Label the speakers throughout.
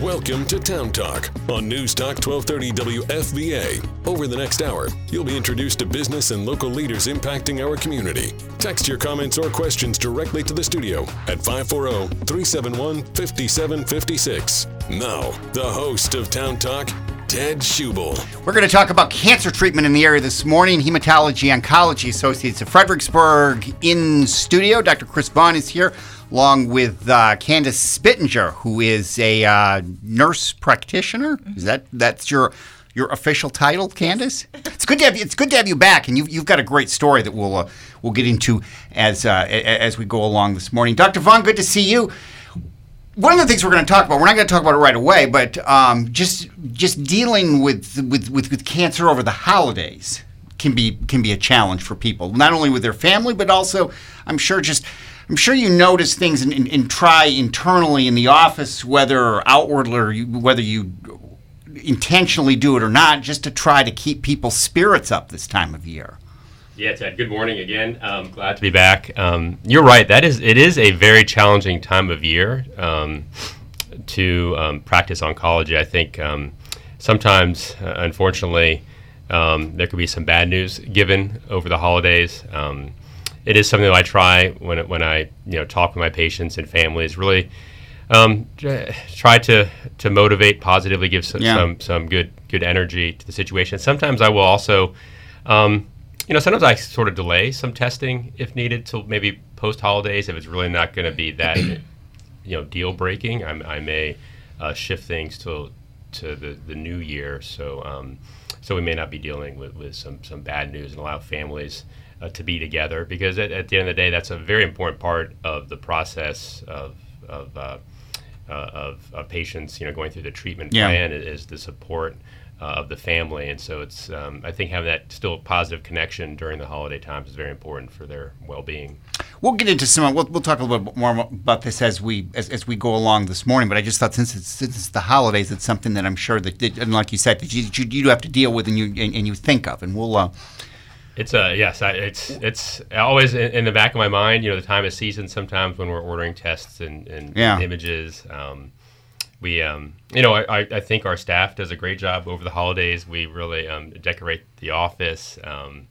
Speaker 1: Welcome to Town Talk on News Talk 1230 WFVA. Over the next hour, you'll be introduced to business and local leaders impacting our community. Text your comments or questions directly to the studio at 540 371 5756. Now, the host of Town Talk, Ted Schubel.
Speaker 2: We're going to talk about cancer treatment in the area this morning. Hematology Oncology Associates of Fredericksburg in studio. Dr. Chris Vaughn is here, along with uh, Candice Bittinger, who is a uh, nurse practitioner. Is that that's your your official title, Candice? It's good to have you. It's good to have you back, and you've, you've got a great story that we'll uh, we'll get into as uh, as we go along this morning. Dr. Vaughn, good to see you one of the things we're going to talk about, we're not going to talk about it right away, but um, just just dealing with, with, with with cancer over the holidays can be can be a challenge for people, not only with their family, but also, I'm sure, just I'm sure you notice things and, and, and try internally in the office, whether outwardly or you, whether you intentionally do it or not, just to try to keep people's spirits up this time of year.
Speaker 3: Yeah, Ted. Good morning again. Um, glad to be back. Um, you're right. That is, it is a very challenging time of year um, to um, practice oncology. I think um, sometimes, uh, unfortunately, um, there could be some bad news given over the holidays. It is something that I try when when I you know talk with my patients and families. Really. try to, to motivate positively, give some, yeah. some, some good good energy to the situation. Sometimes I will also um, you know, sometimes I sort of delay some testing if needed till maybe post holidays if it's really not going to be that, you know, deal breaking. I, I may uh, shift things to to the, the new year. So um, so we may not be dealing with, with some some bad news and allow families uh, to be together because at, at, the end of the day, that's a very important part of the process of of uh, uh of, of, patients, you know, going through the treatment yeah. plan is the support uh, of the family. And so it's, um, I think having that still positive connection during the holiday times is very important for their well-being.
Speaker 2: We'll get into some. We'll, we'll talk a little bit more about this as we as, as we go along this morning. But I just thought since it's, since it's the holidays, it's something that I'm sure that, and like you said, that you, you, you have to deal with and you and, and you think of, and we'll.
Speaker 3: It's a uh, yes. I, it's it's always in, in, the back of my mind. You know, the time of season. Sometimes when we're ordering tests and, and, yeah. and images, um, we um, you know I, I think our staff does a great job over the holidays we really um, decorate the office um,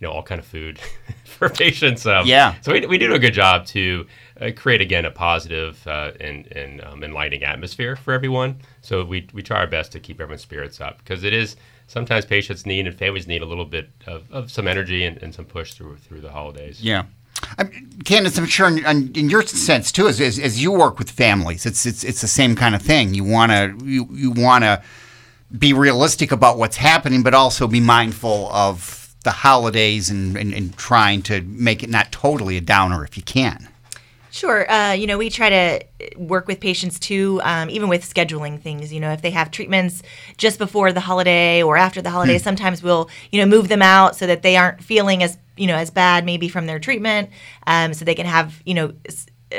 Speaker 3: you know all kind of food for patients um,
Speaker 2: yeah
Speaker 3: so we, we do a good job to uh, create again a positive uh, and, and um, enlightening atmosphere for everyone so we, we try our best to keep everyone's spirits up because it is sometimes patients need and families need a little bit of, of some energy and, and some push through through the holidays
Speaker 2: yeah I'm, Candice, I'm sure in, in your sense too, as, as, as, you work with families, it's it's it's the same kind of thing. You want to you, you want to be realistic about what's happening, but also be mindful of the holidays and, and, and trying to make it not totally a downer if you can.
Speaker 4: Sure. Uh, you know, we try to work with patients too, um, even with scheduling things. You know, if they have treatments just before the holiday or after the holiday, hmm. sometimes we'll, you know, move them out so that they aren't feeling as, you know, as bad maybe from their treatment, um, so they can have, you know,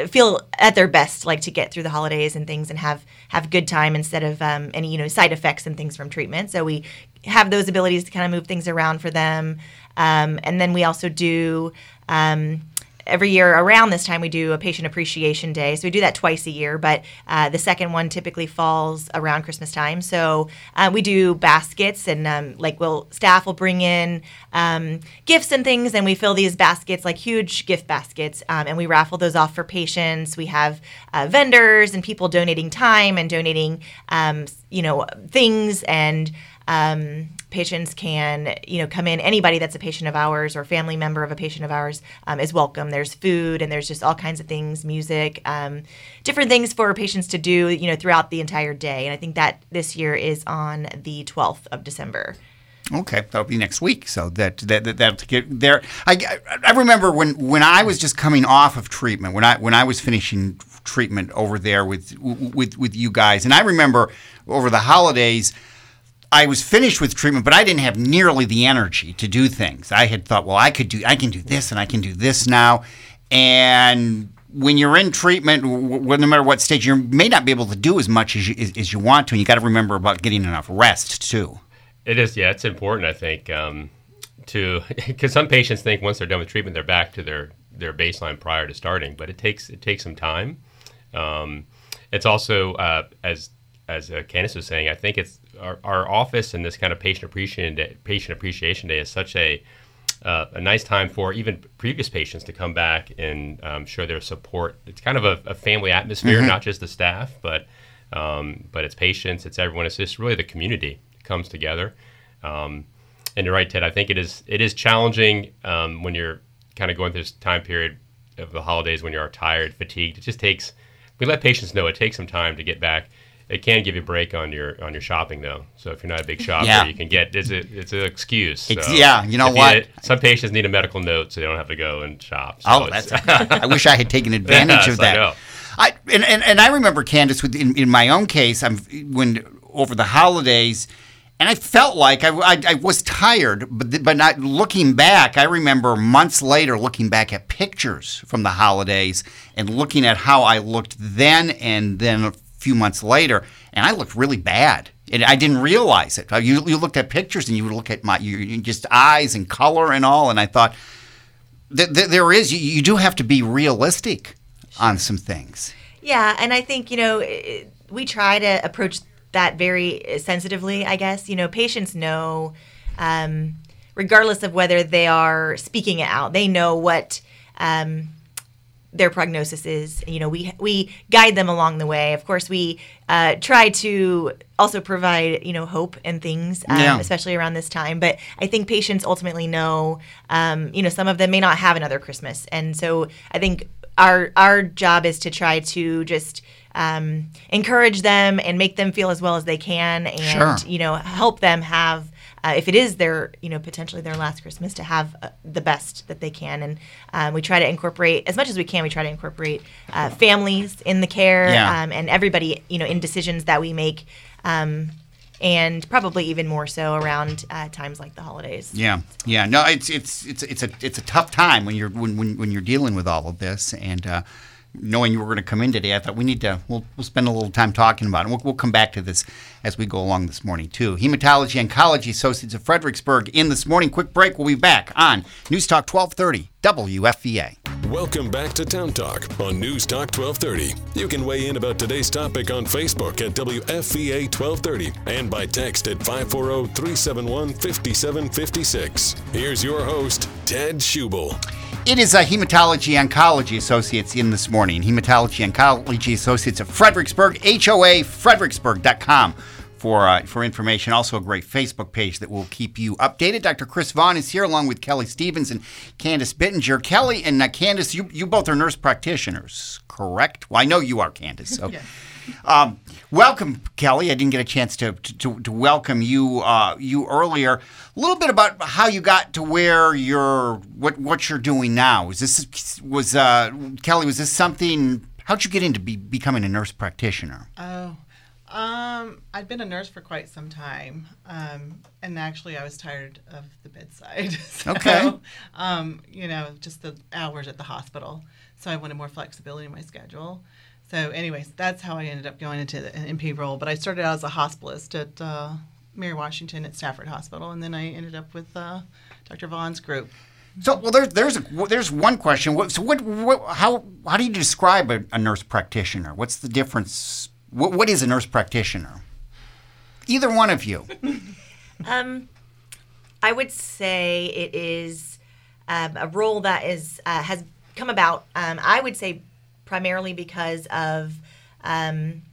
Speaker 4: feel at their best, like to get through the holidays and things, and have have good time instead of um, any, you know, side effects and things from treatment. So we have those abilities to kind of move things around for them, um, and then we also do. Um, every year around this time we do a patient appreciation day. So we do that twice a year but uh, the second one typically falls around christmas time. So uh, we do baskets and um, like will staff will bring in um, gifts and things and we fill these baskets like huge gift baskets um, and we raffle those off for patients. We have uh, vendors and people donating time and donating um, you know things and um, patients can, you know, come in. Anybody that's a patient of ours or family member of a patient of ours um, is welcome. There's food and there's just all kinds of things, music, um, different things for patients to do, you know, throughout the entire day. And I think that this year is on the 12th of December.
Speaker 2: Okay, that'll be next week. So that that that that'll get there. I, I remember when when I was just coming off of treatment, when I when I was finishing treatment over there with with with you guys, and I remember over the holidays I was finished with treatment, but I didn't have nearly the energy to do things. I had thought, well, I could do, I can do this, and I can do this now. And when you're in treatment, no matter what stage, you may not be able to do as much as you, as you want to, and you got to remember about getting enough rest too.
Speaker 3: It is, yeah, it's important. I think um, to because some patients think once they're done with treatment, they're back to their their baseline prior to starting, but it takes it takes some time. Um, it's also uh, as as uh, Candice was saying, I think it's our, our office and this kind of patient appreciation day, patient appreciation day is such a uh, a nice time for even previous patients to come back and um, show their support. It's kind of a, a family atmosphere, not just the staff, but um, but it's patients, it's everyone. It's just really the community comes together. Um, and you're right, Ted. I think it is it is challenging um, when you're kind of going through this time period of the holidays when you're tired, fatigued. It just takes. We let patients know it takes some time to get back. It can give you a break on your on your shopping though. So if you're not a big shopper,
Speaker 2: Yeah.
Speaker 3: you can get it's a, it's an excuse.
Speaker 2: It's- yeah, you know what?
Speaker 3: some patients need a medical note so they don't have to go and shop. So
Speaker 2: Oh, that's. I wish I had taken advantage
Speaker 3: Yes,
Speaker 2: of that. I and, and, and I remember Candice with in, in my own case. I'm when over the holidays, and I felt like I, I, I was tired, but but not looking back. I remember months later looking back at pictures from the holidays and looking at how I looked then and then few months later, and I looked really bad. And I didn't realize it. You, you looked at pictures and you would look at my you, you just eyes and color and all, and I thought th- th- there is you, you do have to be realistic on some things.
Speaker 4: Yeah, and I think you know i- we try to approach that very sensitively. I guess you know patients know, um, regardless of whether they are speaking it out, they know what um, their prognosis is. You know, we we guide them along the way. Of course, we uh, try to also provide you know hope and things, um,
Speaker 2: Yeah.
Speaker 4: especially around this time. But I think patients ultimately know. Um, you know, some of them may not have another Christmas, and so I think our our job is to try to just. Um, encourage them and make them feel as well as they can, and
Speaker 2: Sure.
Speaker 4: you know help them have uh, if it is their you know potentially their last christmas to have uh, the best that they can and um, we try to incorporate as much as we can we try to incorporate uh, families in the care
Speaker 2: Yeah.
Speaker 4: um, and everybody you know in decisions that we make um, and probably even more so around uh, times like the holidays
Speaker 2: Yeah, yeah. No, it's it's it's it's a it's a tough time when you're when when, when you're dealing with all of this and. Uh, Knowing you were going to come in today, I thought we need to. We'll, we'll spend a little time talking about it. We'll, we'll come back to this as we go along this morning too. Hematology Oncology Associates of Fredericksburg in this morning. Quick break. We'll be back on News Talk 1230 WFVA.
Speaker 1: Welcome back to Town Talk on News Talk 1230. You can weigh in about today's topic on Facebook at WFVA 1230 and by text at 540 371 5756. Here's your host, Ted Schubel.
Speaker 2: It is a Hematology Oncology Associates in this morning. Hematology Oncology Associates of Fredericksburg, HOA Fredericksburg.com for, uh, for information. Also, a great Facebook page that will keep you updated. Dr. Chris Vaughn is here along with Kelly Stephens and Candice Bittinger. Kelly and uh, Candice, you, you both are nurse practitioners, correct? Well, I know you are, Candice. So. Um, welcome, Kelly. I didn't get a chance to to, to welcome you uh, you earlier. A little bit about how you got to where you're what what you're doing now. Is this was uh, Kelly? Was this something? How'd you get into be, becoming a nurse practitioner?
Speaker 5: Oh, um, I'd been a nurse for quite some time, um, and actually, I was tired of the bedside. so,
Speaker 2: Okay.
Speaker 5: Um, you know, just the hours at the hospital. So I wanted more flexibility in my schedule. So, anyways, that's how I ended up going into the, an NP role. But I started out as a hospitalist at uh, Mary Washington at Stafford Hospital, and then I ended up with uh, Dr. Vaughn's group.
Speaker 2: So, well, there's there's a, there's one question. So, what, what how how do you describe a, a nurse practitioner? What's the difference? What, what is a nurse practitioner? Either one of you.
Speaker 4: Um, I would say it is um, a role that is uh, has come about. Um, I would say primarily because of um,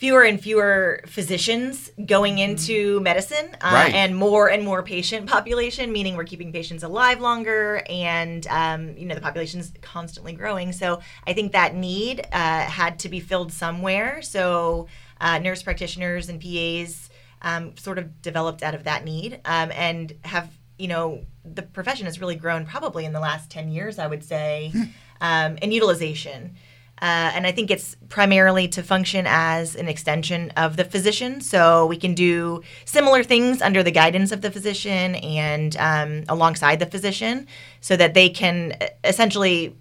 Speaker 4: fewer and fewer physicians going into medicine, uh,
Speaker 2: Right.
Speaker 4: and more and more patient population. Meaning we're keeping patients alive longer, and um, you know the population's constantly growing. So I think that need uh, had to be filled somewhere. So uh, nurse practitioners and PAs um, sort of developed out of that need um, and have you know the profession has really grown probably in the last 10 years i would say um, in utilization uh, and i think it's primarily to function as an extension of the physician so we can do similar things under the guidance of the physician and um, alongside the physician so that they can uh, essentially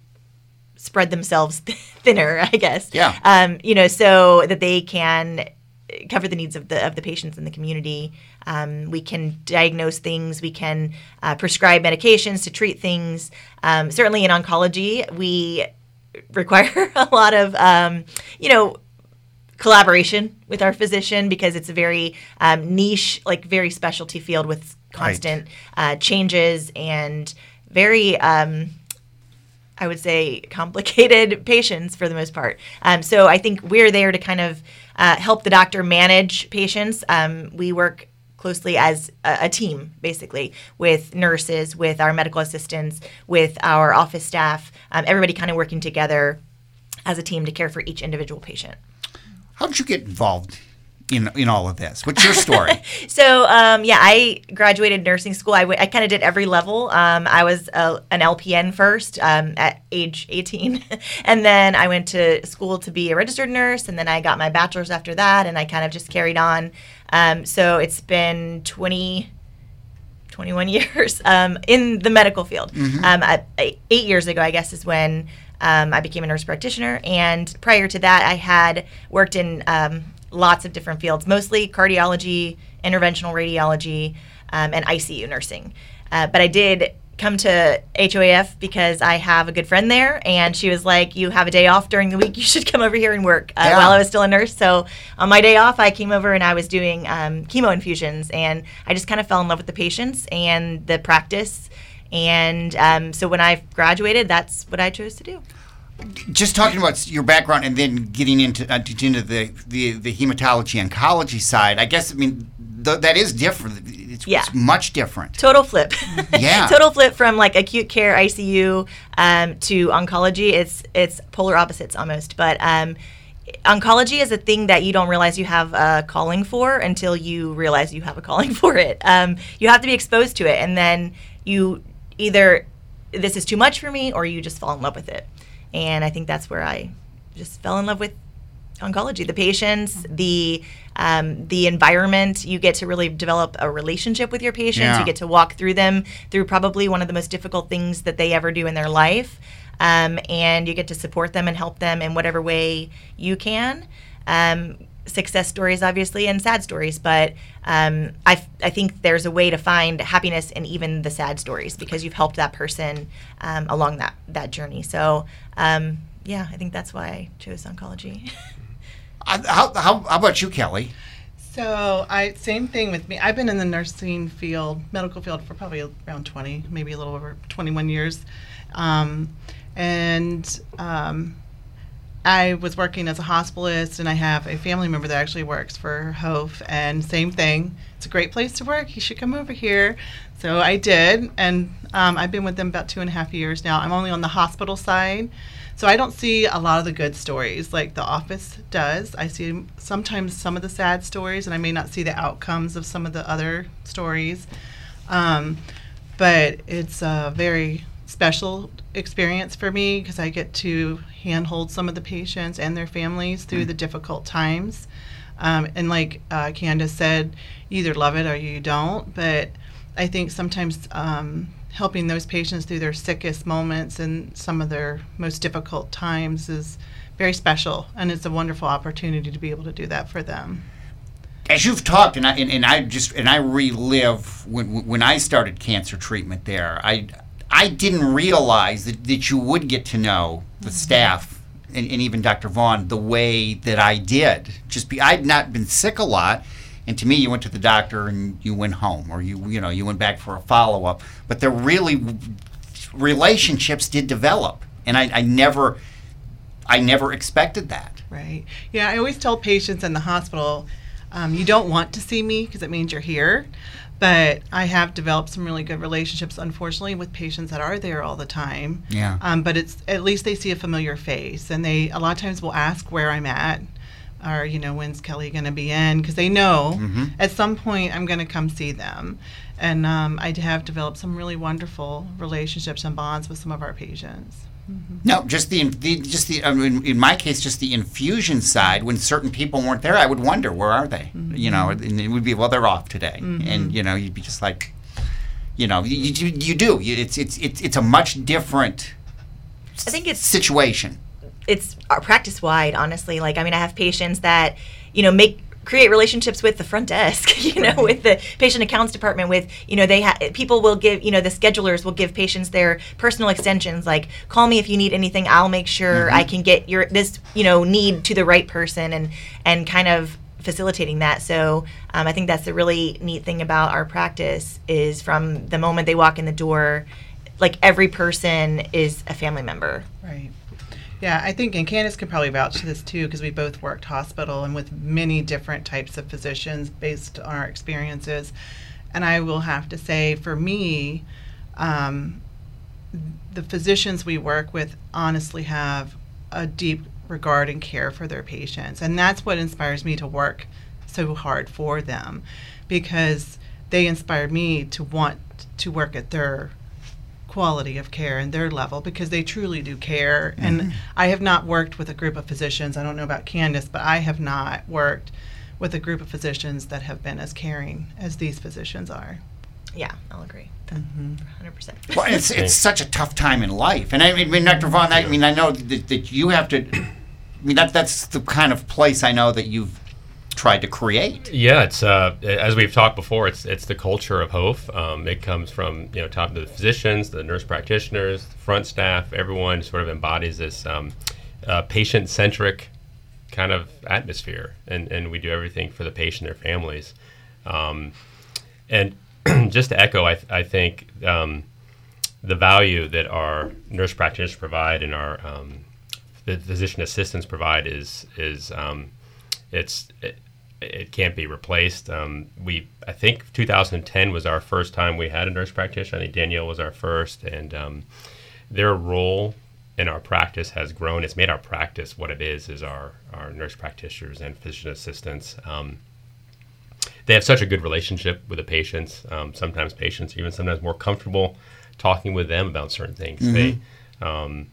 Speaker 4: spread themselves thinner i guess
Speaker 2: Yeah.
Speaker 4: um, you know so that they can cover the needs of the of the patients in the community. Um, we can diagnose things. We can uh, prescribe medications to treat things. Um, certainly in oncology, we require a lot of um, you know collaboration with our physician because it's a very um, niche, like very specialty field with constant uh, changes and very. Um, I would say complicated patients for the most part. Um, so I think we're there to kind of uh, help the doctor manage patients. Um, we work closely as a, a, team, basically, with nurses, with our medical assistants, with our office staff, um, everybody kind of working together as a team to care for each individual patient.
Speaker 2: How did you get involved in in all of this? What's your story?
Speaker 4: so um, yeah, I graduated nursing school. I, w- I kind of did every level. Um, I was a, an LPN first um, at age 18, and then I went to school to be a registered nurse, and then I got my bachelor's after that, and I kind of just carried on. Um, so it's been 20. 21 years um, in the medical field. Mm-hmm. Um, I, eight years ago, I guess, is when um, I became a nurse practitioner. And prior to that, I had worked in um, lots of different fields, mostly cardiology, interventional radiology, um, and ICU nursing. Uh, but I did come to HOAF because I have a good friend there, and she was like, "You have a day off during the week. You should come over here and work." Uh, yeah. While I was still a nurse, so on my day off, I came over and I was doing um, chemo infusions, and I just kind of fell in love with the patients and the practice. And um, so when I graduated, that's what I chose to do
Speaker 2: just talking about your background and then getting into uh, into the, the the hematology oncology side, I guess I mean th- that is different. It's, yeah. it's much different.
Speaker 4: Total flip.
Speaker 2: yeah.
Speaker 4: Total flip from like acute care ICU um, to oncology. It's it's polar opposites almost, but. Um, oncology is a thing that you don't realize you have a calling for until you realize you have a calling for it. Um, you have to be exposed to it, and then you either this is too much for me, or you just fall in love with it and I think that's where I just fell in love with oncology the patients the um, the environment. You get to really develop a relationship with your patients. Yeah. you get to walk through them through probably one of the most difficult things that they ever do in their life. Um, and you get to support them and help them in whatever way you can. Um, success stories, obviously, and sad stories. But um, I, I think there's a way to find happiness in even the sad stories because you've helped that person um, along that that journey. So um, yeah, I think that's why I chose oncology.
Speaker 2: how, how, how about you, Kelly?
Speaker 5: So I same thing with me. I've been in the nursing field, medical field for probably around 20, maybe a little over 21 years. Um, and um, I was working as a hospitalist, and I have a family member that actually works for HOAF, and same thing. It's a great place to work. You should come over here. So I did, and um, I've been with them about two and a half years now. I'm only on the hospital side, so I don't see a lot of the good stories like the office does. I see sometimes some of the sad stories, and I may not see the outcomes of some of the other stories. Um, but it's a very special experience for me because I get to handhold some of the patients and their families through mm. the difficult times. Um, and like uh, Candice said, you either love it or you don't. But I think sometimes um, helping those patients through their sickest moments and some of their most difficult times is very special, and it's a wonderful opportunity to be able to do that for them.
Speaker 2: As you've talked, and I and, and I just and I relive when when I started cancer treatment there, I I didn't realize that, that you would get to know the mm-hmm. staff and, and, even Dr. Vaughn the way that I did. Just be, I'd not been sick a lot, and to me, you went to the doctor and you went home, or you you know you went back for a follow up. But there really relationships did develop, and I, I never I never expected that.
Speaker 5: Right. Yeah, I always tell patients in the hospital, um, you don't want to see me because it means you're here. But I have developed some really good relationships, unfortunately, with patients that are there all the time.
Speaker 2: Yeah.
Speaker 5: Um, but it's at least they see a familiar face, and they a lot of times will ask where I'm at, or you know when's Kelly going to be in, because they know mm-hmm. at some point I'm going to come see them, and um, I have developed some really wonderful relationships and bonds with some of our patients.
Speaker 2: Mm-hmm. No, just the, the just the I mean, in my case, just the infusion side. When certain people weren't there, I would wonder where are they. Mm-hmm. You know, and it would be well they're off today, mm-hmm. and you know you'd be just like, you know, you, you, you do. It's it's it's it's a much different.
Speaker 4: I think it's
Speaker 2: situation.
Speaker 4: It's practice wide, honestly. Like I mean, I have patients that you know make create relationships with the front desk, you know, with the patient accounts department. With you know, they ha- people will give you know the schedulers will give patients their personal extensions, like call me if you need anything. I'll make sure
Speaker 2: Mm-hmm.
Speaker 4: I can get your this you know need to the right person and and kind of facilitating that. So um, I think that's the really neat thing about our practice is from the moment they walk in the door, like every person is a family member.
Speaker 5: Right. Yeah, I think, and Candice can probably vouch to this too, because we both worked hospital and with many different types of physicians based on our experiences. And I will have to say, for me, um, the physicians we work with honestly have a deep regard and care for their patients. And that's what inspires me to work so hard for them because they inspire me to want to work at their quality of care and their level because they truly do care. Mm-hmm. And I have not worked with a group of physicians. I don't know about Candice, but I have not worked with a group of physicians that have been as caring as these physicians are.
Speaker 4: Yeah, I'll agree. Mm-hmm. That, 100%.
Speaker 2: Well, it's it's such a tough time in life, and I mean, Dr. Vaughn, I mean, I know that, that you have to. I mean, that that's the kind of place I know that you've tried to create.
Speaker 3: Yeah, it's uh, as we've talked before. It's it's the culture of HOF. Um, it comes from you know top of the physicians, the nurse practitioners, the front staff. Everyone sort of embodies this um, uh, patient centric kind of atmosphere, and and we do everything for the patient, their families, um, and just to echo, I, th- I think um, the value that our nurse practitioners provide and our um, the physician assistants provide is is um, it's it, it can't be replaced. Um, we I think 2010 was our first time we had a nurse practitioner. I think Danielle was our first, and um, their role in our practice has grown. It's made our practice what it is. Is our our nurse practitioners and physician assistants. Um, they have such a good relationship with the patients. Um, sometimes patients are even sometimes more comfortable talking with them about certain things. They, um,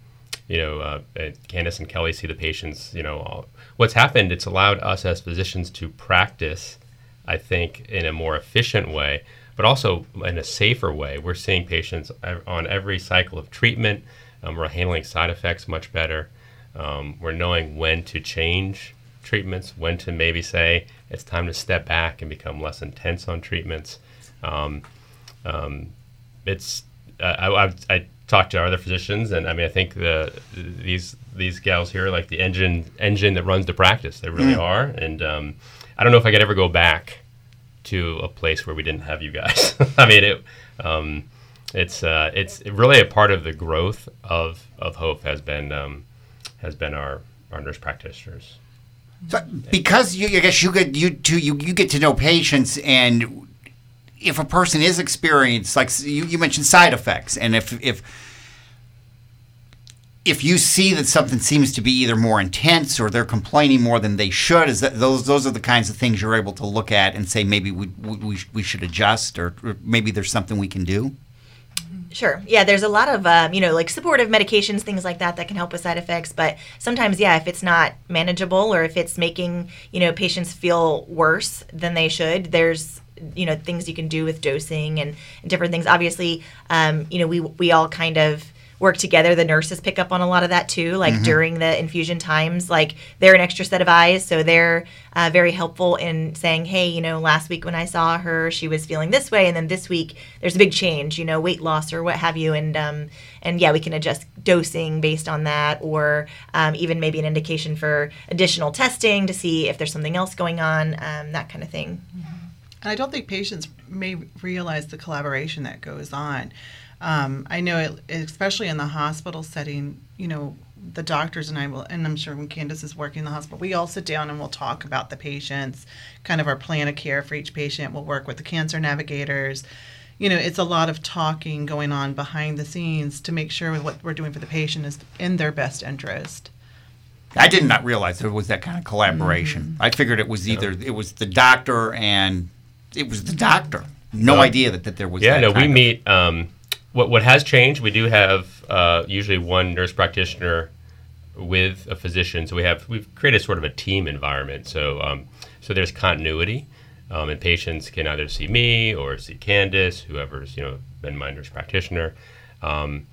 Speaker 3: you know, uh, uh, Candice and Kelly see the patients. You know, all, what's happened? It's allowed us as physicians to practice, I think, in a more efficient way, but also in a safer way. We're seeing patients on every cycle of treatment. Um, we're handling side effects much better. Um, we're knowing when to change treatments, when to maybe say it's time to step back and become less intense on treatments. Um, um, it's uh, I, I've, I talked to other physicians, and I mean I think the these these gals here like the engine engine that runs the practice. They really are, and um, I don't know if I could ever go back to a place where we didn't have you guys. I mean it. Um, it's uh, it's really a part of the growth of of Hope has been um, has been our our nurse practitioners.
Speaker 2: So, because you, I guess you get you to you, you get to know patients, and if a person is experienced, like you, you mentioned side effects, and if if if you see that something seems to be either more intense or they're complaining more than they should, is that those those are the kinds of things you're able to look at and say maybe we we, we should adjust or, or maybe there's something we can do.
Speaker 4: Sure. Yeah, there's a lot of, um, you know, like supportive medications, things like that, that can help with side effects. But sometimes, yeah, if it's not manageable or if it's making, you know, patients feel worse than they should, there's, you know, things you can do with dosing and, and different things. Obviously, um, you know, we, we all kind of work together. The nurses pick up on a lot of that too, like during the infusion times. Like they're an extra set of eyes, so they're uh, very helpful in saying, "Hey, you know, last week when I saw her, she was feeling this way, and then this week there's a big change, you know, weight loss or what have you." And um, and yeah, we can adjust dosing based on that, or um, even maybe an indication for additional testing to see if there's something else going on, um, that kind of thing.
Speaker 5: And I don't think patients may realize the collaboration that goes on. Um, I know, it, especially in the hospital setting, you know, the doctors and I will, and I'm sure when Candice is working in the hospital, we all sit down and we'll talk about the patients, kind of our plan of care for each patient. We'll work with the cancer navigators. You know, it's a lot of talking going on behind the scenes to make sure what we're doing for the patient is in their best interest.
Speaker 2: I did not realize there was that kind of collaboration. I figured it was either it was the doctor and it was the doctor. No idea that, that there was.
Speaker 3: Yeah,
Speaker 2: that
Speaker 3: no, we
Speaker 2: of-
Speaker 3: meet. Um, what what has changed? We do have uh, usually one nurse practitioner with a physician. So we have we've created sort of a team environment. So um, so there's continuity, um, and patients can either see me or see Candice, whoever's you know been my nurse practitioner. Um,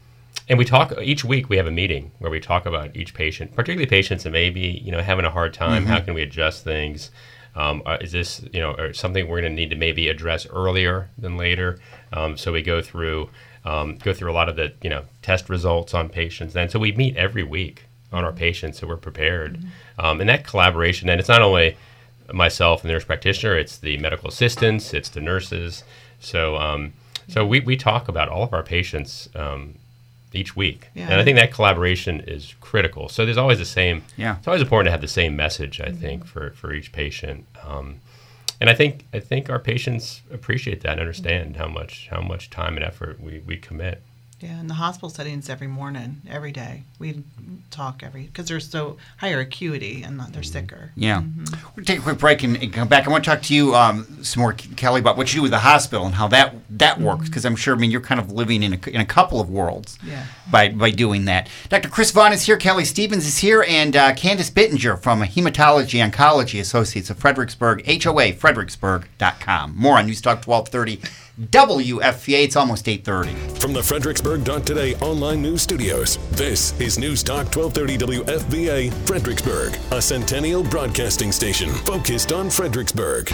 Speaker 3: and we talk each week. We have a meeting where we talk about each patient, particularly patients that may be you know having a hard time. How can we adjust things? Um, uh, is this you know or something we're going to need to maybe address earlier than later? Um, so we go through um, go through a lot of the you know test results on patients. Then so we meet every week on our patients, so we're prepared. Um, and that collaboration, and it's not only myself and the nurse practitioner, it's the medical assistants, it's the nurses. So um, so we, we talk about all of our patients um, each week,
Speaker 5: Yeah.
Speaker 3: and I think that collaboration is critical. So there's always the same.
Speaker 2: Yeah.
Speaker 3: It's always important to have the same message. I think for, for each patient, um, and I think I think our patients appreciate that and understand how much how much time and effort we, we commit.
Speaker 5: Yeah, in the hospital settings every morning, every day. We talk every because they're so higher acuity and they're sicker.
Speaker 2: Yeah. We'll take a quick break and, and come back. I want to talk to you um, some more, Kelly, about what you do with the hospital and how that that works. Because I'm sure, I mean, you're kind of living in a, in a couple of worlds
Speaker 5: Yeah.
Speaker 2: by, by doing that. Dr. Chris Vaughn is here, Kelly Stephens is here, and uh, Candice Bittinger from Hematology Oncology Associates of Fredericksburg, HOA, fredericksburg.com. More on News Talk 1230 WFVA. It's almost 830.
Speaker 1: From the Fredericksburg Today online news studios, this is News Talk 1230 WFVA Fredericksburg, a centennial broadcasting station focused on Fredericksburg.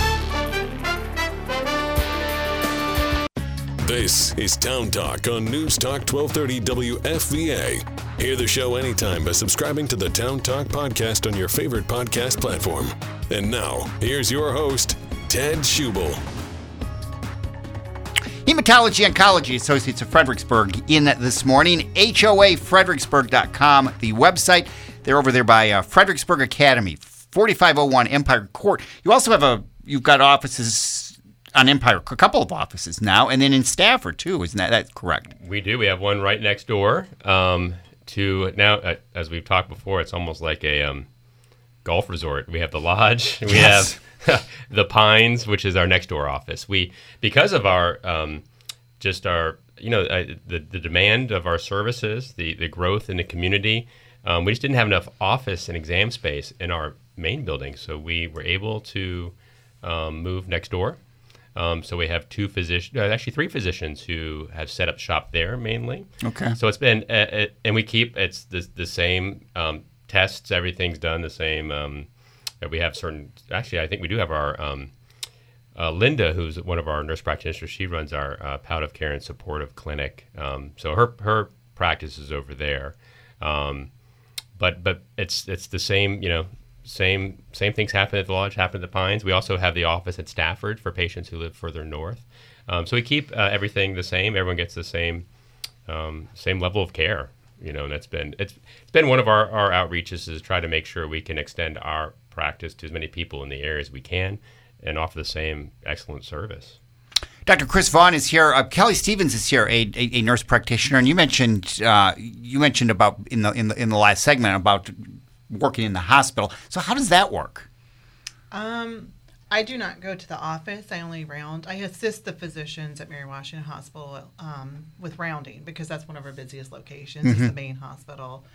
Speaker 1: This is Town Talk on News Talk 1230 WFVA. Hear the show anytime by subscribing to the Town Talk podcast on your favorite podcast platform. And now, here's your host, Ted Schubel.
Speaker 2: Hematology Oncology Associates of Fredericksburg in this morning. HOAFredericksburg.com, the website. They're over there by uh, Fredericksburg Academy, 4501 Empire Court. You also have a, you've got offices on Empire, a couple of offices now, and then in Stafford too. Isn't that that's correct?
Speaker 3: We do. We have one right next door. Um, to now, uh, as we've talked before, it's almost like a um, golf resort. We have the lodge. We
Speaker 2: Yes.
Speaker 3: have the Pines, which is our next door office. We because of our um, just our you know uh, the the demand of our services, the the growth in the community. Um, we just didn't have enough office and exam space in our main building, so we were able to um, move next door. Um, so we have two physicians, uh, actually three physicians who have set up shop there mainly.
Speaker 2: Okay.
Speaker 3: So it's been, uh, it, and we keep it's the the same um, tests. Everything's done the same. Um, we have certain. Actually, I think we do have our um, uh, Linda, who's one of our nurse practitioners. She runs our uh, palliative care and supportive clinic. Um, so her her practice is over there. Um, but but it's it's the same you know same same things happen at the lodge happen at the pines we also have the office at stafford for patients who live further north um, so we keep uh, everything the same everyone gets the same um, same level of care you know and that's been it's, it's been one of our, our outreaches is to try to make sure we can extend our practice to as many people in the area as we can and offer the same excellent service
Speaker 2: Dr. Chris Vaughn is here. Uh, Kelly Stephens is here, a, a, a nurse practitioner, and you mentioned uh, you mentioned about in the in the in the last segment about working in the hospital. So how does that work?
Speaker 5: Um, I do not go to the office. I only round. I assist the physicians at Mary Washington Hospital um, with rounding because that's one of our busiest locations. It's the main hospital.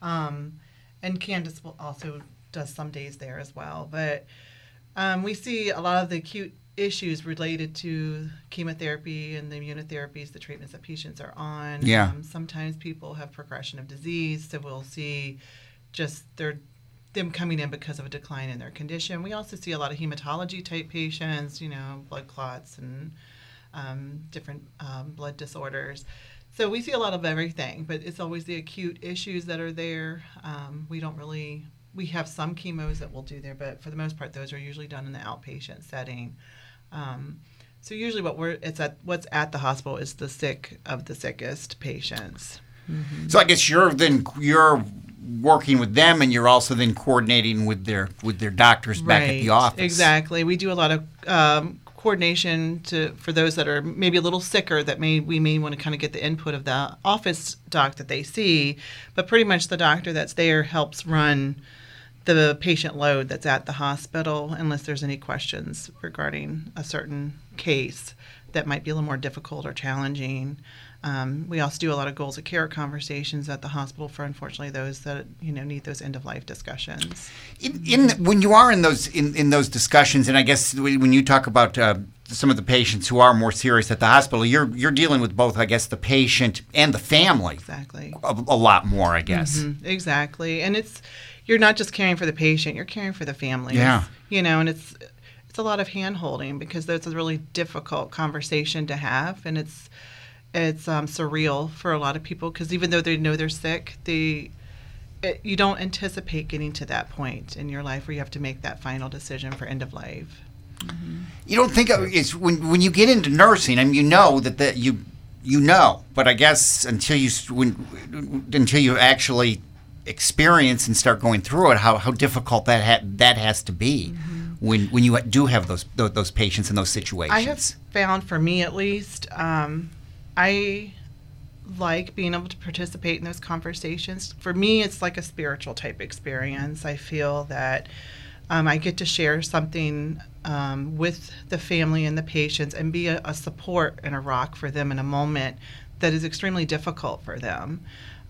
Speaker 5: Um, and Candice will also does some days there as well. But um, we see a lot of the acute issues related to chemotherapy and the immunotherapies, the treatments that patients are on.
Speaker 2: Yeah.
Speaker 5: Um, sometimes people have progression of disease, so we'll see just their them coming in because of a decline in their condition. We also see a lot of hematology type patients, you know, blood clots and um, different um, blood disorders. So we see a lot of everything, but it's always the acute issues that are there. Um, we don't really, we have some chemos that we'll do there, but for the most part, those are usually done in the outpatient setting. Um, so usually, what we're it's at what's at the hospital is the sick of the sickest patients.
Speaker 2: So I guess you're then you're working with them, and you're also then coordinating with their with their doctors back at the office.
Speaker 5: Exactly. We do a lot of um, coordination to for those that are maybe a little sicker that may we may want to kind of get the input of the office doc that they see, but pretty much the doctor that's there helps run the patient load that's at the hospital unless there's any questions regarding a certain case that might be a little more difficult or challenging. Um, we also do a lot of goals of care conversations at the hospital for unfortunately those that you know need those end of life discussions.
Speaker 2: in, in when you are in those in, in those discussions, and I guess when you talk about uh, some of the patients who are more serious at the hospital, you're you're dealing with both, I guess, the patient and the family
Speaker 5: Exactly.
Speaker 2: a, a lot more, I guess.
Speaker 5: Mhm, Exactly. And it's you're not just caring for the patient, you're caring for the family.
Speaker 2: Yeah.
Speaker 5: You know, and it's it's a lot of hand holding because that's a really difficult conversation to have, and it's it's um, surreal for a lot of people because even though they know they're sick, they it, you don't anticipate getting to that point in your life where you have to make that final decision for end of life.
Speaker 2: You don't think of, it's when when you get into nursing, I mean, you know that that you you know, but I guess until you when until you actually experience and start going through it, how, how difficult that ha- that has to be when when you do have those those, those patients in those situations.
Speaker 5: I have found, for me at least, um, I like being able to participate in those conversations. For me, it's like a spiritual type experience. I feel that um, I get to share something um, with the family and the patients and be a, a support and a rock for them in a moment that is extremely difficult for them.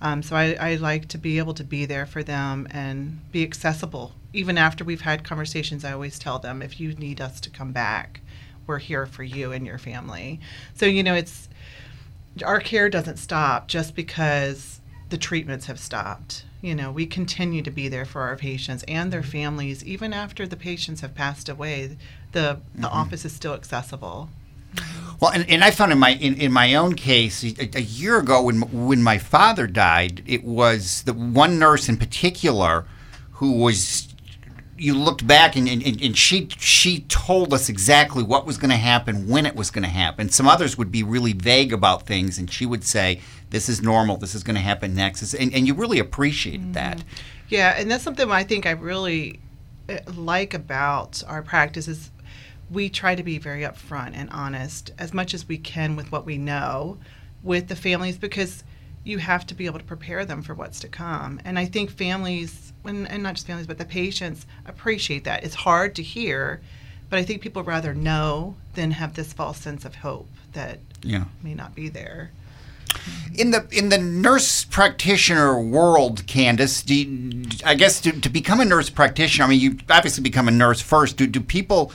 Speaker 5: Um, so I, I like to be able to be there for them and be accessible. Even after we've had conversations, I always tell them if you need us to come back, we're here for you and your family. So, you know, it's our care doesn't stop just because the treatments have stopped. You know, we continue to be there for our patients and their families even after the patients have passed away. The the mm-hmm. office is still accessible.
Speaker 2: Well, and, and I found in my in, in my own case a, a year ago when when my father died, it was the one nurse in particular who was. You looked back and, and, and she she told us exactly what was going to happen when it was going to happen. Some others would be really vague about things, and she would say, "This is normal. This is going to happen next." And, and you really appreciated that.
Speaker 5: Yeah, and that's something I think I really uh, like about our practice is we try to be very upfront and honest as much as we can with what we know with the families because you have to be able to prepare them for what's to come. And I think families, and, and not just families, but the patients appreciate that. It's hard to hear, but I think people rather know than have this false sense of hope that
Speaker 2: Yeah.
Speaker 5: may not be there.
Speaker 2: In the in the nurse practitioner world, Candice, do you, I guess to, to become a nurse practitioner, I mean, you obviously become a nurse first. Do, do people,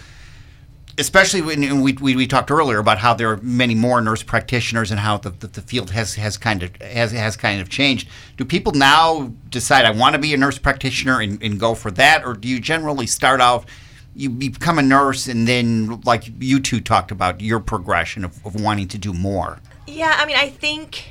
Speaker 2: especially when we, we, we talked earlier about how there are many more nurse practitioners and how the, the, the field has, has kind of has, has kind of changed. Do people now decide I want to be a nurse practitioner and, and go for that, or do you generally start out? You become a nurse, and then, like you two talked about, your progression of, of wanting to do more.
Speaker 4: Yeah, I mean, I think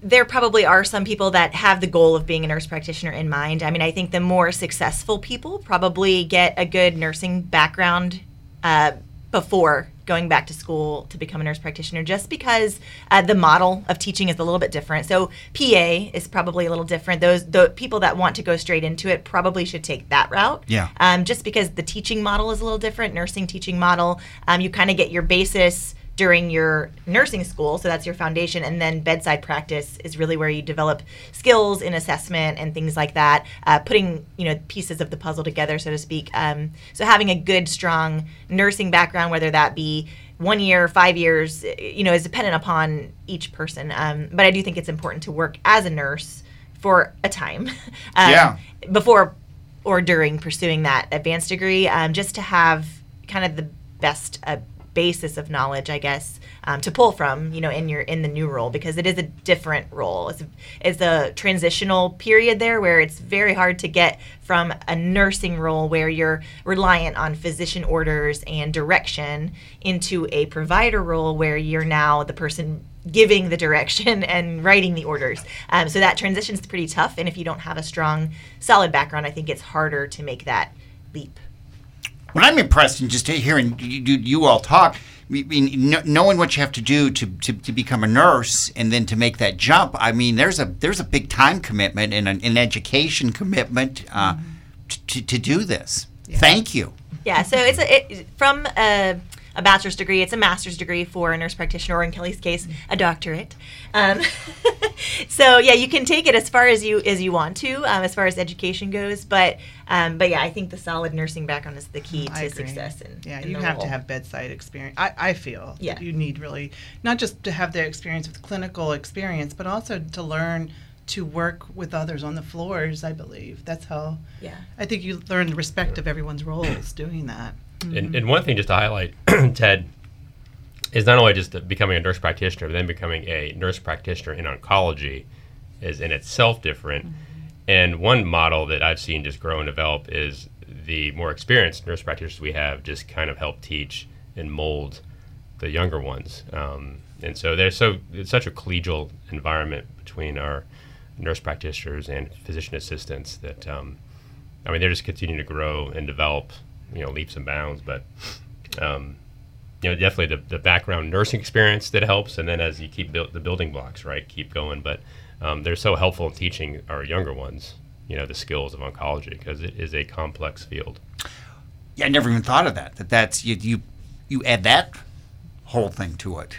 Speaker 4: there probably are some people that have the goal of being a nurse practitioner in mind. I mean, I think the more successful people probably get a good nursing background uh, before going back to school to become a nurse practitioner, just because uh, the model of teaching is a little bit different. So PA is probably a little different. Those the people that want to go straight into it probably should take that route.
Speaker 2: Yeah.
Speaker 4: Um, just because the teaching model is a little different, nursing teaching model, um, you kind of get your basis during your nursing school, so that's your foundation, and then bedside practice is really where you develop skills in assessment and things like that, uh, putting you know pieces of the puzzle together, so to speak. Um, so having a good, strong nursing background, whether that be one year, five years, you know, is dependent upon each person. Um, but I do think it's important to work as a nurse for a time, um,
Speaker 2: Yeah.
Speaker 4: before or during pursuing that advanced degree, um, just to have kind of the best uh, basis of knowledge, I guess, um, to pull from, you know, in your in the new role because it is a different role. It's a, it's a transitional period there where it's very hard to get from a nursing role where you're reliant on physician orders and direction into a provider role where you're now the person giving the direction and writing the orders. Um, so that transition is pretty tough, and if you don't have a strong, solid background, I think it's harder to make that leap.
Speaker 2: What I'm impressed in just hearing you, you, all talk, I mean, knowing what you have to do to, to, to become a nurse and then to make that jump. I mean, there's a there's a big time commitment and an, an education commitment uh, t- to, to do this. Thank you.
Speaker 4: Yeah, so it's a, it, from a, a bachelor's degree. It's a master's degree for a nurse practitioner, or in Kelly's case, a doctorate. Um, so yeah, you can take it as far as you as you want to, um, as far as education goes. But um, but yeah, I think the solid nursing background is the key to success. In,
Speaker 5: yeah,
Speaker 4: in
Speaker 5: you have
Speaker 4: role.
Speaker 5: to have bedside experience. I, I feel
Speaker 4: Yeah.
Speaker 5: you need really not just to have the experience with clinical experience, but also to learn to work with others on the floors. I believe that's how.
Speaker 4: Yeah.
Speaker 5: I think you learn the respect of everyone's roles doing that.
Speaker 3: And, and one thing just to highlight, Ted, is not only just becoming a nurse practitioner, but then becoming a nurse practitioner in oncology is in itself different. And one model that I've seen just grow and develop is the more experienced nurse practitioners we have just kind of help teach and mold the younger ones. Um, and so there's so it's such a collegial environment between our nurse practitioners and physician assistants that um, I mean they're just continuing to grow and develop, you know, leaps and bounds. But um, you know, definitely the, the background nursing experience that helps, and then as you keep build, the building blocks, right, keep going. But um, they're so helpful in teaching our younger ones, you know, the skills of oncology because it is a complex field.
Speaker 2: Yeah, I never even thought of that. That that's you you you add that whole thing to it.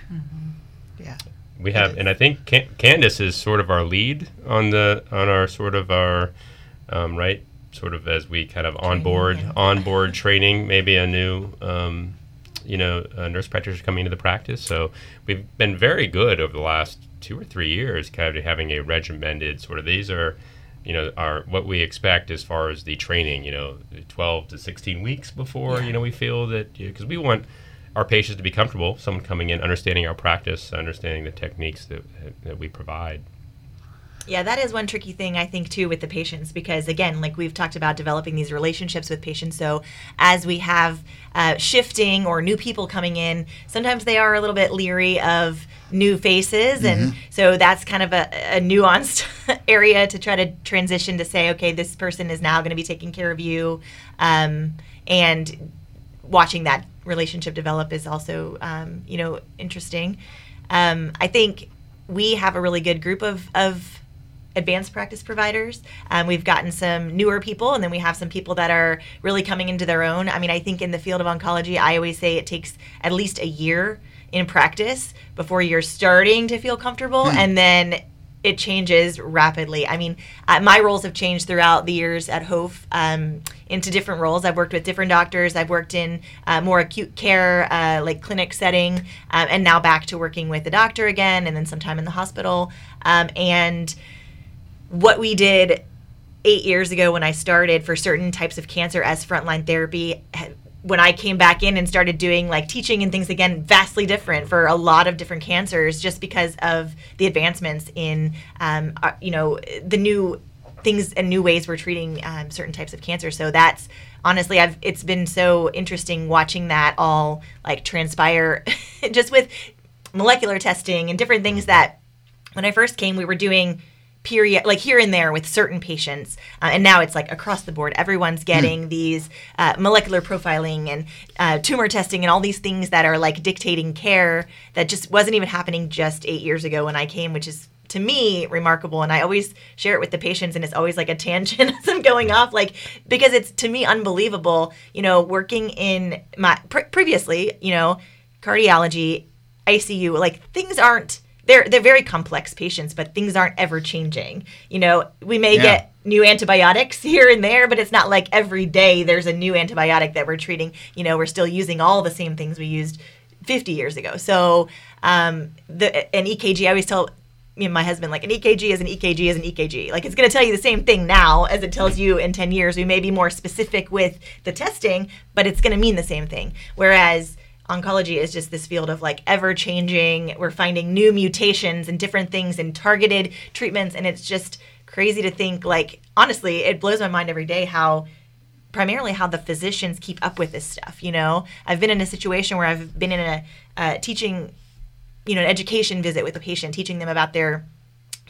Speaker 5: Yeah.
Speaker 3: We have, and I think Can- Candice is sort of our lead on the on our sort of our um, right, sort of as we kind of onboard onboard training, maybe a new um, you know a nurse practitioner coming into the practice. So we've been very good over the last two or three years, kind of having a regimented sort of these are. You know, our what we expect as far as the training. You know, twelve to sixteen weeks before. You know, we feel that because we want our patients to be comfortable, someone coming in, understanding our practice, understanding the techniques that, that we provide.
Speaker 4: Yeah, that is one tricky thing I think too with the patients because again, like we've talked about developing these relationships with patients. So as we have uh, shifting or new people coming in, sometimes they are a little bit leery of new faces, and so that's kind of a, a nuanced area to try to transition to say, okay, this person is now going to be taking care of you, um, and watching that relationship develop is also um, you know interesting. Um, I think we have a really good group of of advanced practice providers. Um, we've gotten some newer people, and then we have some people that are really coming into their own. I mean, I think in the field of oncology, I always say it takes at least a year in practice before you're starting to feel comfortable, and then it changes rapidly. I mean, uh, my roles have changed throughout the years at HOF um, into different roles. I've worked with different doctors. I've worked in uh, more acute care, uh, like clinic setting, um, and now back to working with the doctor again, and then sometime in the hospital. Um, and what we did eight years ago when I started for certain types of cancer as frontline therapy. When I came back in and started doing like teaching and things again, vastly different for a lot of different cancers, just because of the advancements in, um, uh, you know, the new things and new ways we're treating um, certain types of cancer. So that's honestly, I've it's been so interesting watching that all like transpire, just with molecular testing and different things that when I first came, we were doing period like here and there with certain patients. Uh, and now it's like across the board everyone's getting these uh, molecular profiling and uh, tumor testing and all these things that are like dictating care that just wasn't even happening just eight years ago when i came which is to me remarkable. And i always share it with the patients and it's always like a tangent as i'm going off like because it's to me unbelievable you know working in my pre- previously you know cardiology icu like things aren't they're they're very complex patients, but things aren't ever changing. You know, we may
Speaker 2: Yeah.
Speaker 4: get new antibiotics here and there, but it's not like every day there's a new antibiotic that we're treating. You know, we're still using all the same things we used 50 years ago. So, um, the an EKG, I always tell me and my husband like an EKG is an EKG is an EKG. Like it's going to tell you the same thing now as it tells you in 10 years. We may be more specific with the testing, but it's going to mean the same thing. Whereas oncology is just this field of like ever changing. We're finding new mutations and different things and targeted treatments and it's just crazy to think like honestly, it blows my mind every day how primarily how the physicians keep up with this stuff, you know? I've been in a situation where I've been in a uh, teaching you know, an education visit with a patient, teaching them about their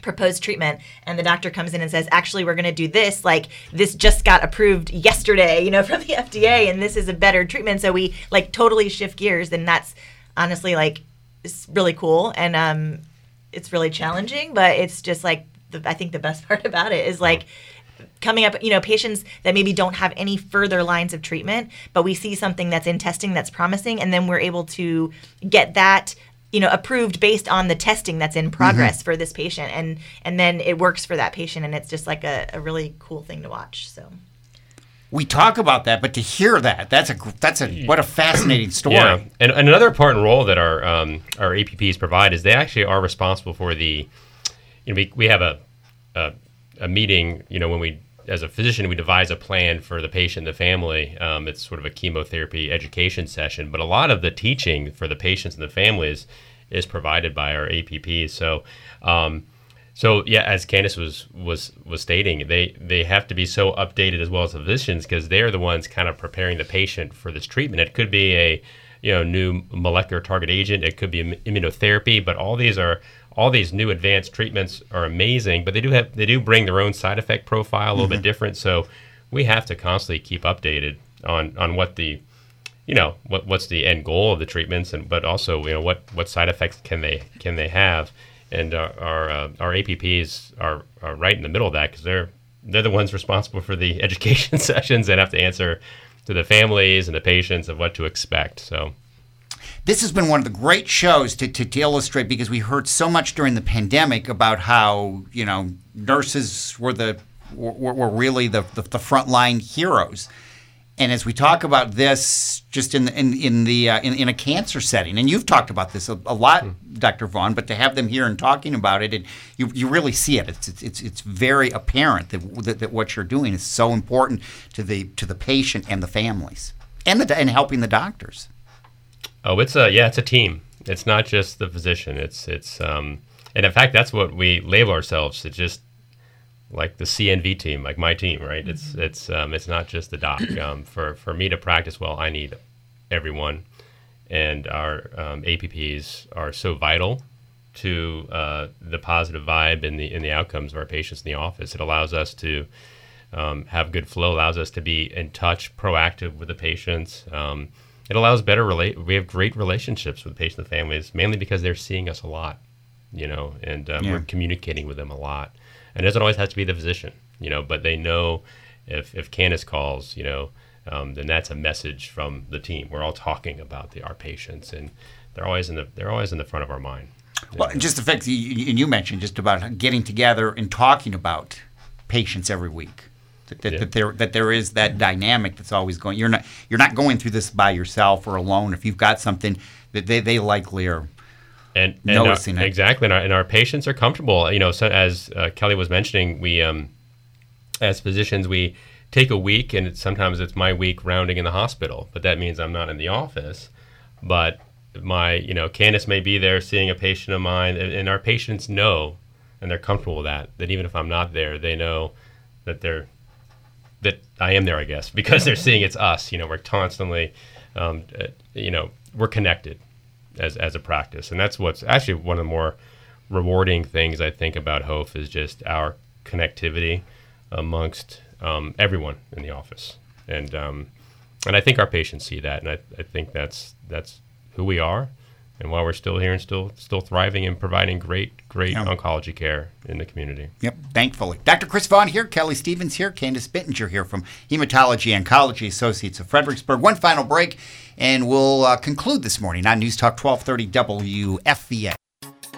Speaker 4: proposed treatment and the doctor comes in and says actually we're going to do this like this just got approved yesterday you know from the FDA and this is a better treatment. So we like totally shift gears and that's honestly like it's really cool and um it's really challenging but it's just like the, I think the best part about it is like coming up, you know, patients that maybe don't have any further lines of treatment, but we see something that's in testing that's promising, and then we're able to get that you know approved based on the testing that's in progress for this patient. And and then it works for that patient and it's just like a, a really cool thing to watch. So.
Speaker 2: We talk about that, but to hear that, that's a gr- that's a what a fascinating story.
Speaker 3: Yeah, and, and another important role that our um, our APPs provide is they actually are responsible for the, you know, we, we have a, a a meeting, you know, when we as a physician we devise a plan for the patient, the family. Um, it's sort of a chemotherapy education session, but a lot of the teaching for the patients and the families is provided by our APP. So. Um, So yeah, as Candice was was was stating, they they have to be so updated as well as the physicians because they're the ones kind of preparing the patient for this treatment. It could be a you know new molecular target agent, it could be immunotherapy, but all these are all these new advanced treatments are amazing, but they do have they do bring their own side effect profile a little mm-hmm. bit different. So we have to constantly keep updated on on what the you know what what's the end goal of the treatments and but also you know what what side effects can they can they have and our our, uh, our APPs are, are right in the middle of that because they're they're the ones responsible for the education sessions and have to answer to the families and the patients of what to expect. So.
Speaker 2: This has been one of the great shows to, to, to illustrate because we heard so much during the pandemic about how you know nurses were the were, were really the, the, the frontline heroes and as we talk about this, just in the, in, in the uh, in, in, a cancer setting, and you've talked about this a, a lot, mm. Dr. Vaughn, but to have them here and talking about it, and you, you really see it. It's, it's, it's very apparent that, that, that what you're doing is so important to the to the patient and the families, and the and helping the doctors.
Speaker 3: Oh, it's a yeah, it's a team. It's not just the physician. It's it's um, and in fact, that's what we label ourselves. It's just like the CNV team, like my team, right? Mm-hmm. It's it's um, it's not just the doc. Um, for for me to practice well, I need everyone, and our um, APPs are so vital to uh, the positive vibe and the in the outcomes of our patients in the office. It allows us to um, have good flow, allows us to be in touch, proactive with the patients. Um, it allows better relate. We have great relationships with patients and families, mainly because they're seeing us a lot, you know, and um, yeah. we're communicating with them a lot and it doesn't always have to be the physician, you know, but they know if if Candice calls, you know, um, then that's a message from the team. We're all talking about the, our patients, and they're always in the they're always in the front of our mind.
Speaker 2: Well, just the fact that you, you mentioned just about getting together and talking about patients every week. That, that, yeah. that, there that there is that dynamic that's always going. You're not you're not going through this by yourself or alone. If you've got something that they, they likely are
Speaker 3: and, and noticing our, it. Exactly, and our, and our, patients are comfortable. You know, so as uh, Kelly was mentioning, we um, as physicians we take a week, and it's, sometimes it's my week rounding in the hospital, but that means I'm not in the office. But my, you know, Candice may be there seeing a patient of mine, and, and our patients know, and they're comfortable with that. That even if I'm not there, they know that they're that I am there, I guess, because they're seeing it's us. You know, we're constantly, um, uh, you know, we're connected as as a practice, and that's what's actually one of the more rewarding things I think about HOAF is just our connectivity amongst um, everyone in the office, and um, and I think our patients see that, and I, I think that's that's who we are, and while we're still here and still still thriving and providing great great yeah. oncology care in the community.
Speaker 2: Yep, thankfully. Dr. Chris Vaughn here, Kelly Stephens here, Candice Bittinger here from Hematology Oncology Associates of Fredericksburg. One final break, and we'll uh, conclude this morning on News Talk 1230 WFVA.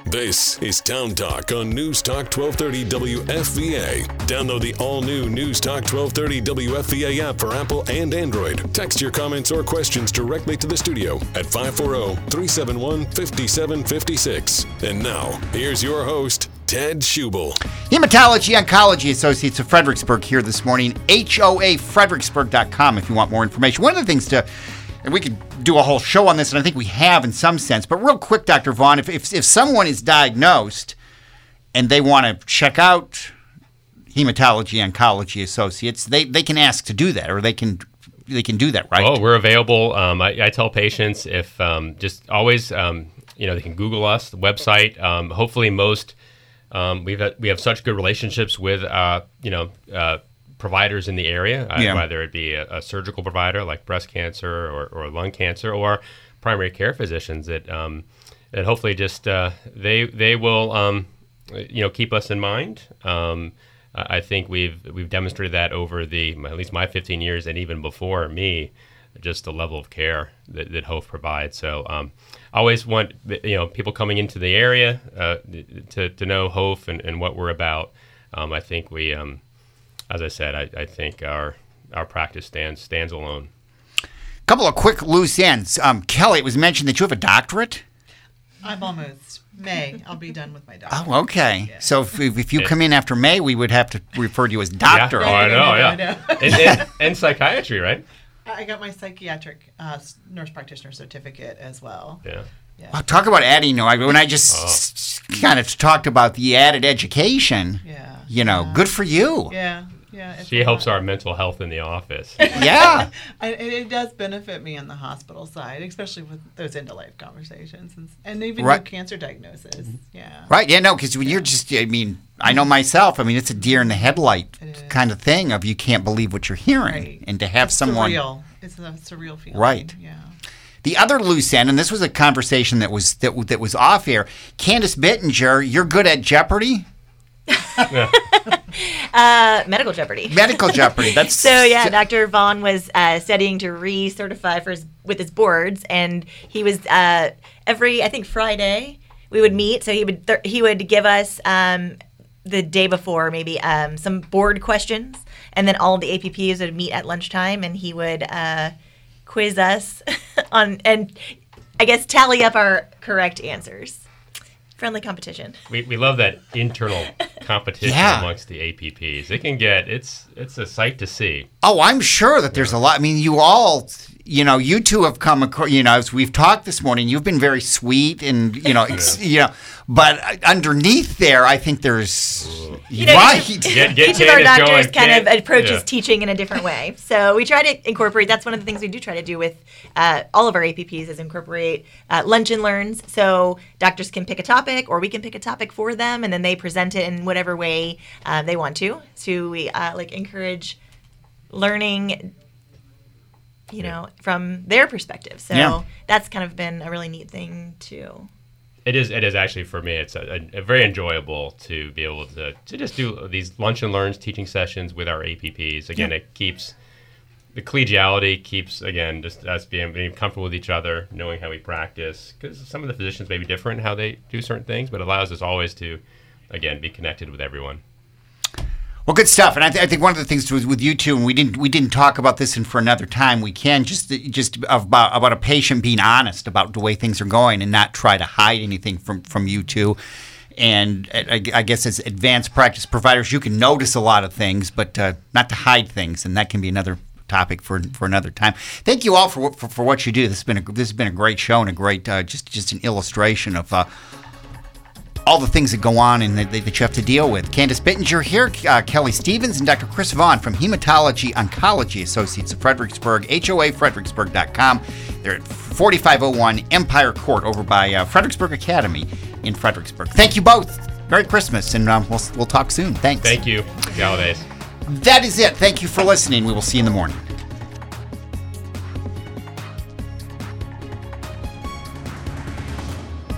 Speaker 1: This is Town Talk on News Talk 1230 WFVA. Download the all new News Talk 1230 WFVA app for Apple and Android. Text your comments or questions directly to the studio at 540 371 5756. And now, here's your host, Ted Schubel.
Speaker 2: Hematology Oncology Associates of Fredericksburg here this morning. HOAFredericksburg.com if you want more information. One of the things to and we could do a whole show on this, and I think we have in some sense. But real quick, Dr. Vaughn, if, if, if someone is diagnosed and they want to check out Hematology Oncology Associates, they, they can ask to do that, or they can they can do that, right?
Speaker 3: Oh, we're available. Um, I, I, tell patients if um, just always, um, you know, they can Google us, the website. Um, hopefully, most um, we've we have such good relationships with, uh, you know. Uh, providers in the area, uh, yeah. whether it be a, a, surgical provider like breast cancer or, or, lung cancer, or primary care physicians that um, that hopefully just uh, they they will um, you know keep us in mind. Um, I think we've we've demonstrated that over the at least my 15 years and even before me, just the level of care that, that HOAF provides. So um, I always want you know people coming into the area uh, to, to know HOAF and, and what we're about. Um, I think we um, as I said, I, I think our our practice stands stands alone.
Speaker 2: A couple of quick loose ends. Um, Kelly, it was mentioned that you have a doctorate.
Speaker 5: I'm almost May. I'll be done with my doctorate.
Speaker 2: Oh, okay. Yeah. So if, if you come in after May, we would have to refer to you as doctor.
Speaker 3: Yeah. Oh, I know. Yeah. I know. and, and, and, psychiatry, right?
Speaker 5: I got my psychiatric uh, nurse practitioner certificate as well.
Speaker 3: Yeah.
Speaker 5: Yeah.
Speaker 2: Wow, talk about adding. You know, when I just oh. kind of talked about the added education.
Speaker 5: Yeah.
Speaker 2: You know,
Speaker 5: Yeah.
Speaker 2: good for you.
Speaker 5: Yeah. Yeah.
Speaker 3: She helps
Speaker 5: lot.
Speaker 3: our mental health in the office.
Speaker 2: Yeah.
Speaker 5: It, it does benefit me on the hospital side, especially with those end of life conversations and, and even
Speaker 2: Right.
Speaker 5: new cancer diagnosis. Mm-hmm. Yeah.
Speaker 2: Right. Yeah. No, because when you're just, I mean, I know myself. I mean, it's a deer in the headlight kind of thing of you can't believe what you're hearing,
Speaker 5: Right.
Speaker 2: and to have
Speaker 5: It's
Speaker 2: someone.
Speaker 5: surreal. It's a surreal feeling.
Speaker 2: Right.
Speaker 5: Yeah.
Speaker 2: The other loose end, and this was a conversation that was that, that was off air. Candice Bittinger, you're good at Jeopardy,
Speaker 4: Uh, medical Jeopardy.
Speaker 2: medical Jeopardy. That's
Speaker 4: So yeah, Dr. Vaughn was uh, studying to re-certify for his, with his boards, and he was uh, every I think Friday we would meet. So he would th- he would give us um, the day before maybe um, some board questions, and then all the APPs would meet at lunchtime, and he would uh, quiz us on and I guess tally up our correct answers. Friendly competition.
Speaker 3: we, we love that internal competition
Speaker 2: Yeah.
Speaker 3: amongst the APPs. It can get it's it's a sight to see.
Speaker 2: Oh, I'm sure that there's a lot. I mean, you all, you know, you two have come across. You know, as we've talked this morning, you've been very sweet and you know, ex- you know, but underneath there, I think there's
Speaker 4: You know,
Speaker 2: right.
Speaker 4: each,
Speaker 3: Get- get
Speaker 4: each of our
Speaker 3: Candice
Speaker 4: doctors
Speaker 3: going,
Speaker 4: kind of
Speaker 3: Can-
Speaker 4: approaches
Speaker 3: yeah.
Speaker 4: teaching in a different way. So we try to incorporate. That's one of the things we do try to do with uh, all of our APPs is incorporate uh, lunch and learns. So doctors can pick a topic, or we can pick a topic for them, and then they present it in whatever way uh, they want to. So we uh, like encourage learning. You know, from their perspective. So
Speaker 2: Yeah.
Speaker 4: that's kind of been a really neat thing too.
Speaker 3: It is. It is actually for me. It's a, a, a very enjoyable to be able to, to just do these lunch and learns teaching sessions with our APPs. Again, it keeps the collegiality keeps again just us being being comfortable with each other, knowing how we practice. Because some of the physicians may be different in how they do certain things, but it allows us always to again be connected with everyone.
Speaker 2: Well, good stuff. And I, th- I think one of the things was with you two, and we didn't we didn't talk about this, and for another time we can just just about about a patient being honest about the way things are going and not try to hide anything from from you two. And I, I guess as advanced practice providers, you can notice a lot of things, but uh, not to hide things, and that can be another topic for for another time. Thank you all for for, for what you do. This has been a this has been a great show and a great uh, just just an illustration of. Uh, all the things that go on and that, that you have to deal with. Candice Bittinger here, uh, Kelly Stephens, and Dr. Chris Vaughn from Hematology Oncology Associates of Fredericksburg, HOAFredericksburg.com. They're at 4501 Empire Court over by uh, Fredericksburg Academy in Fredericksburg. Thank you both. Merry Christmas, and um, we'll, we'll talk soon. Thanks.
Speaker 3: Thank you. Happy holidays.
Speaker 2: That is it. Thank you for listening. We will see you in the morning.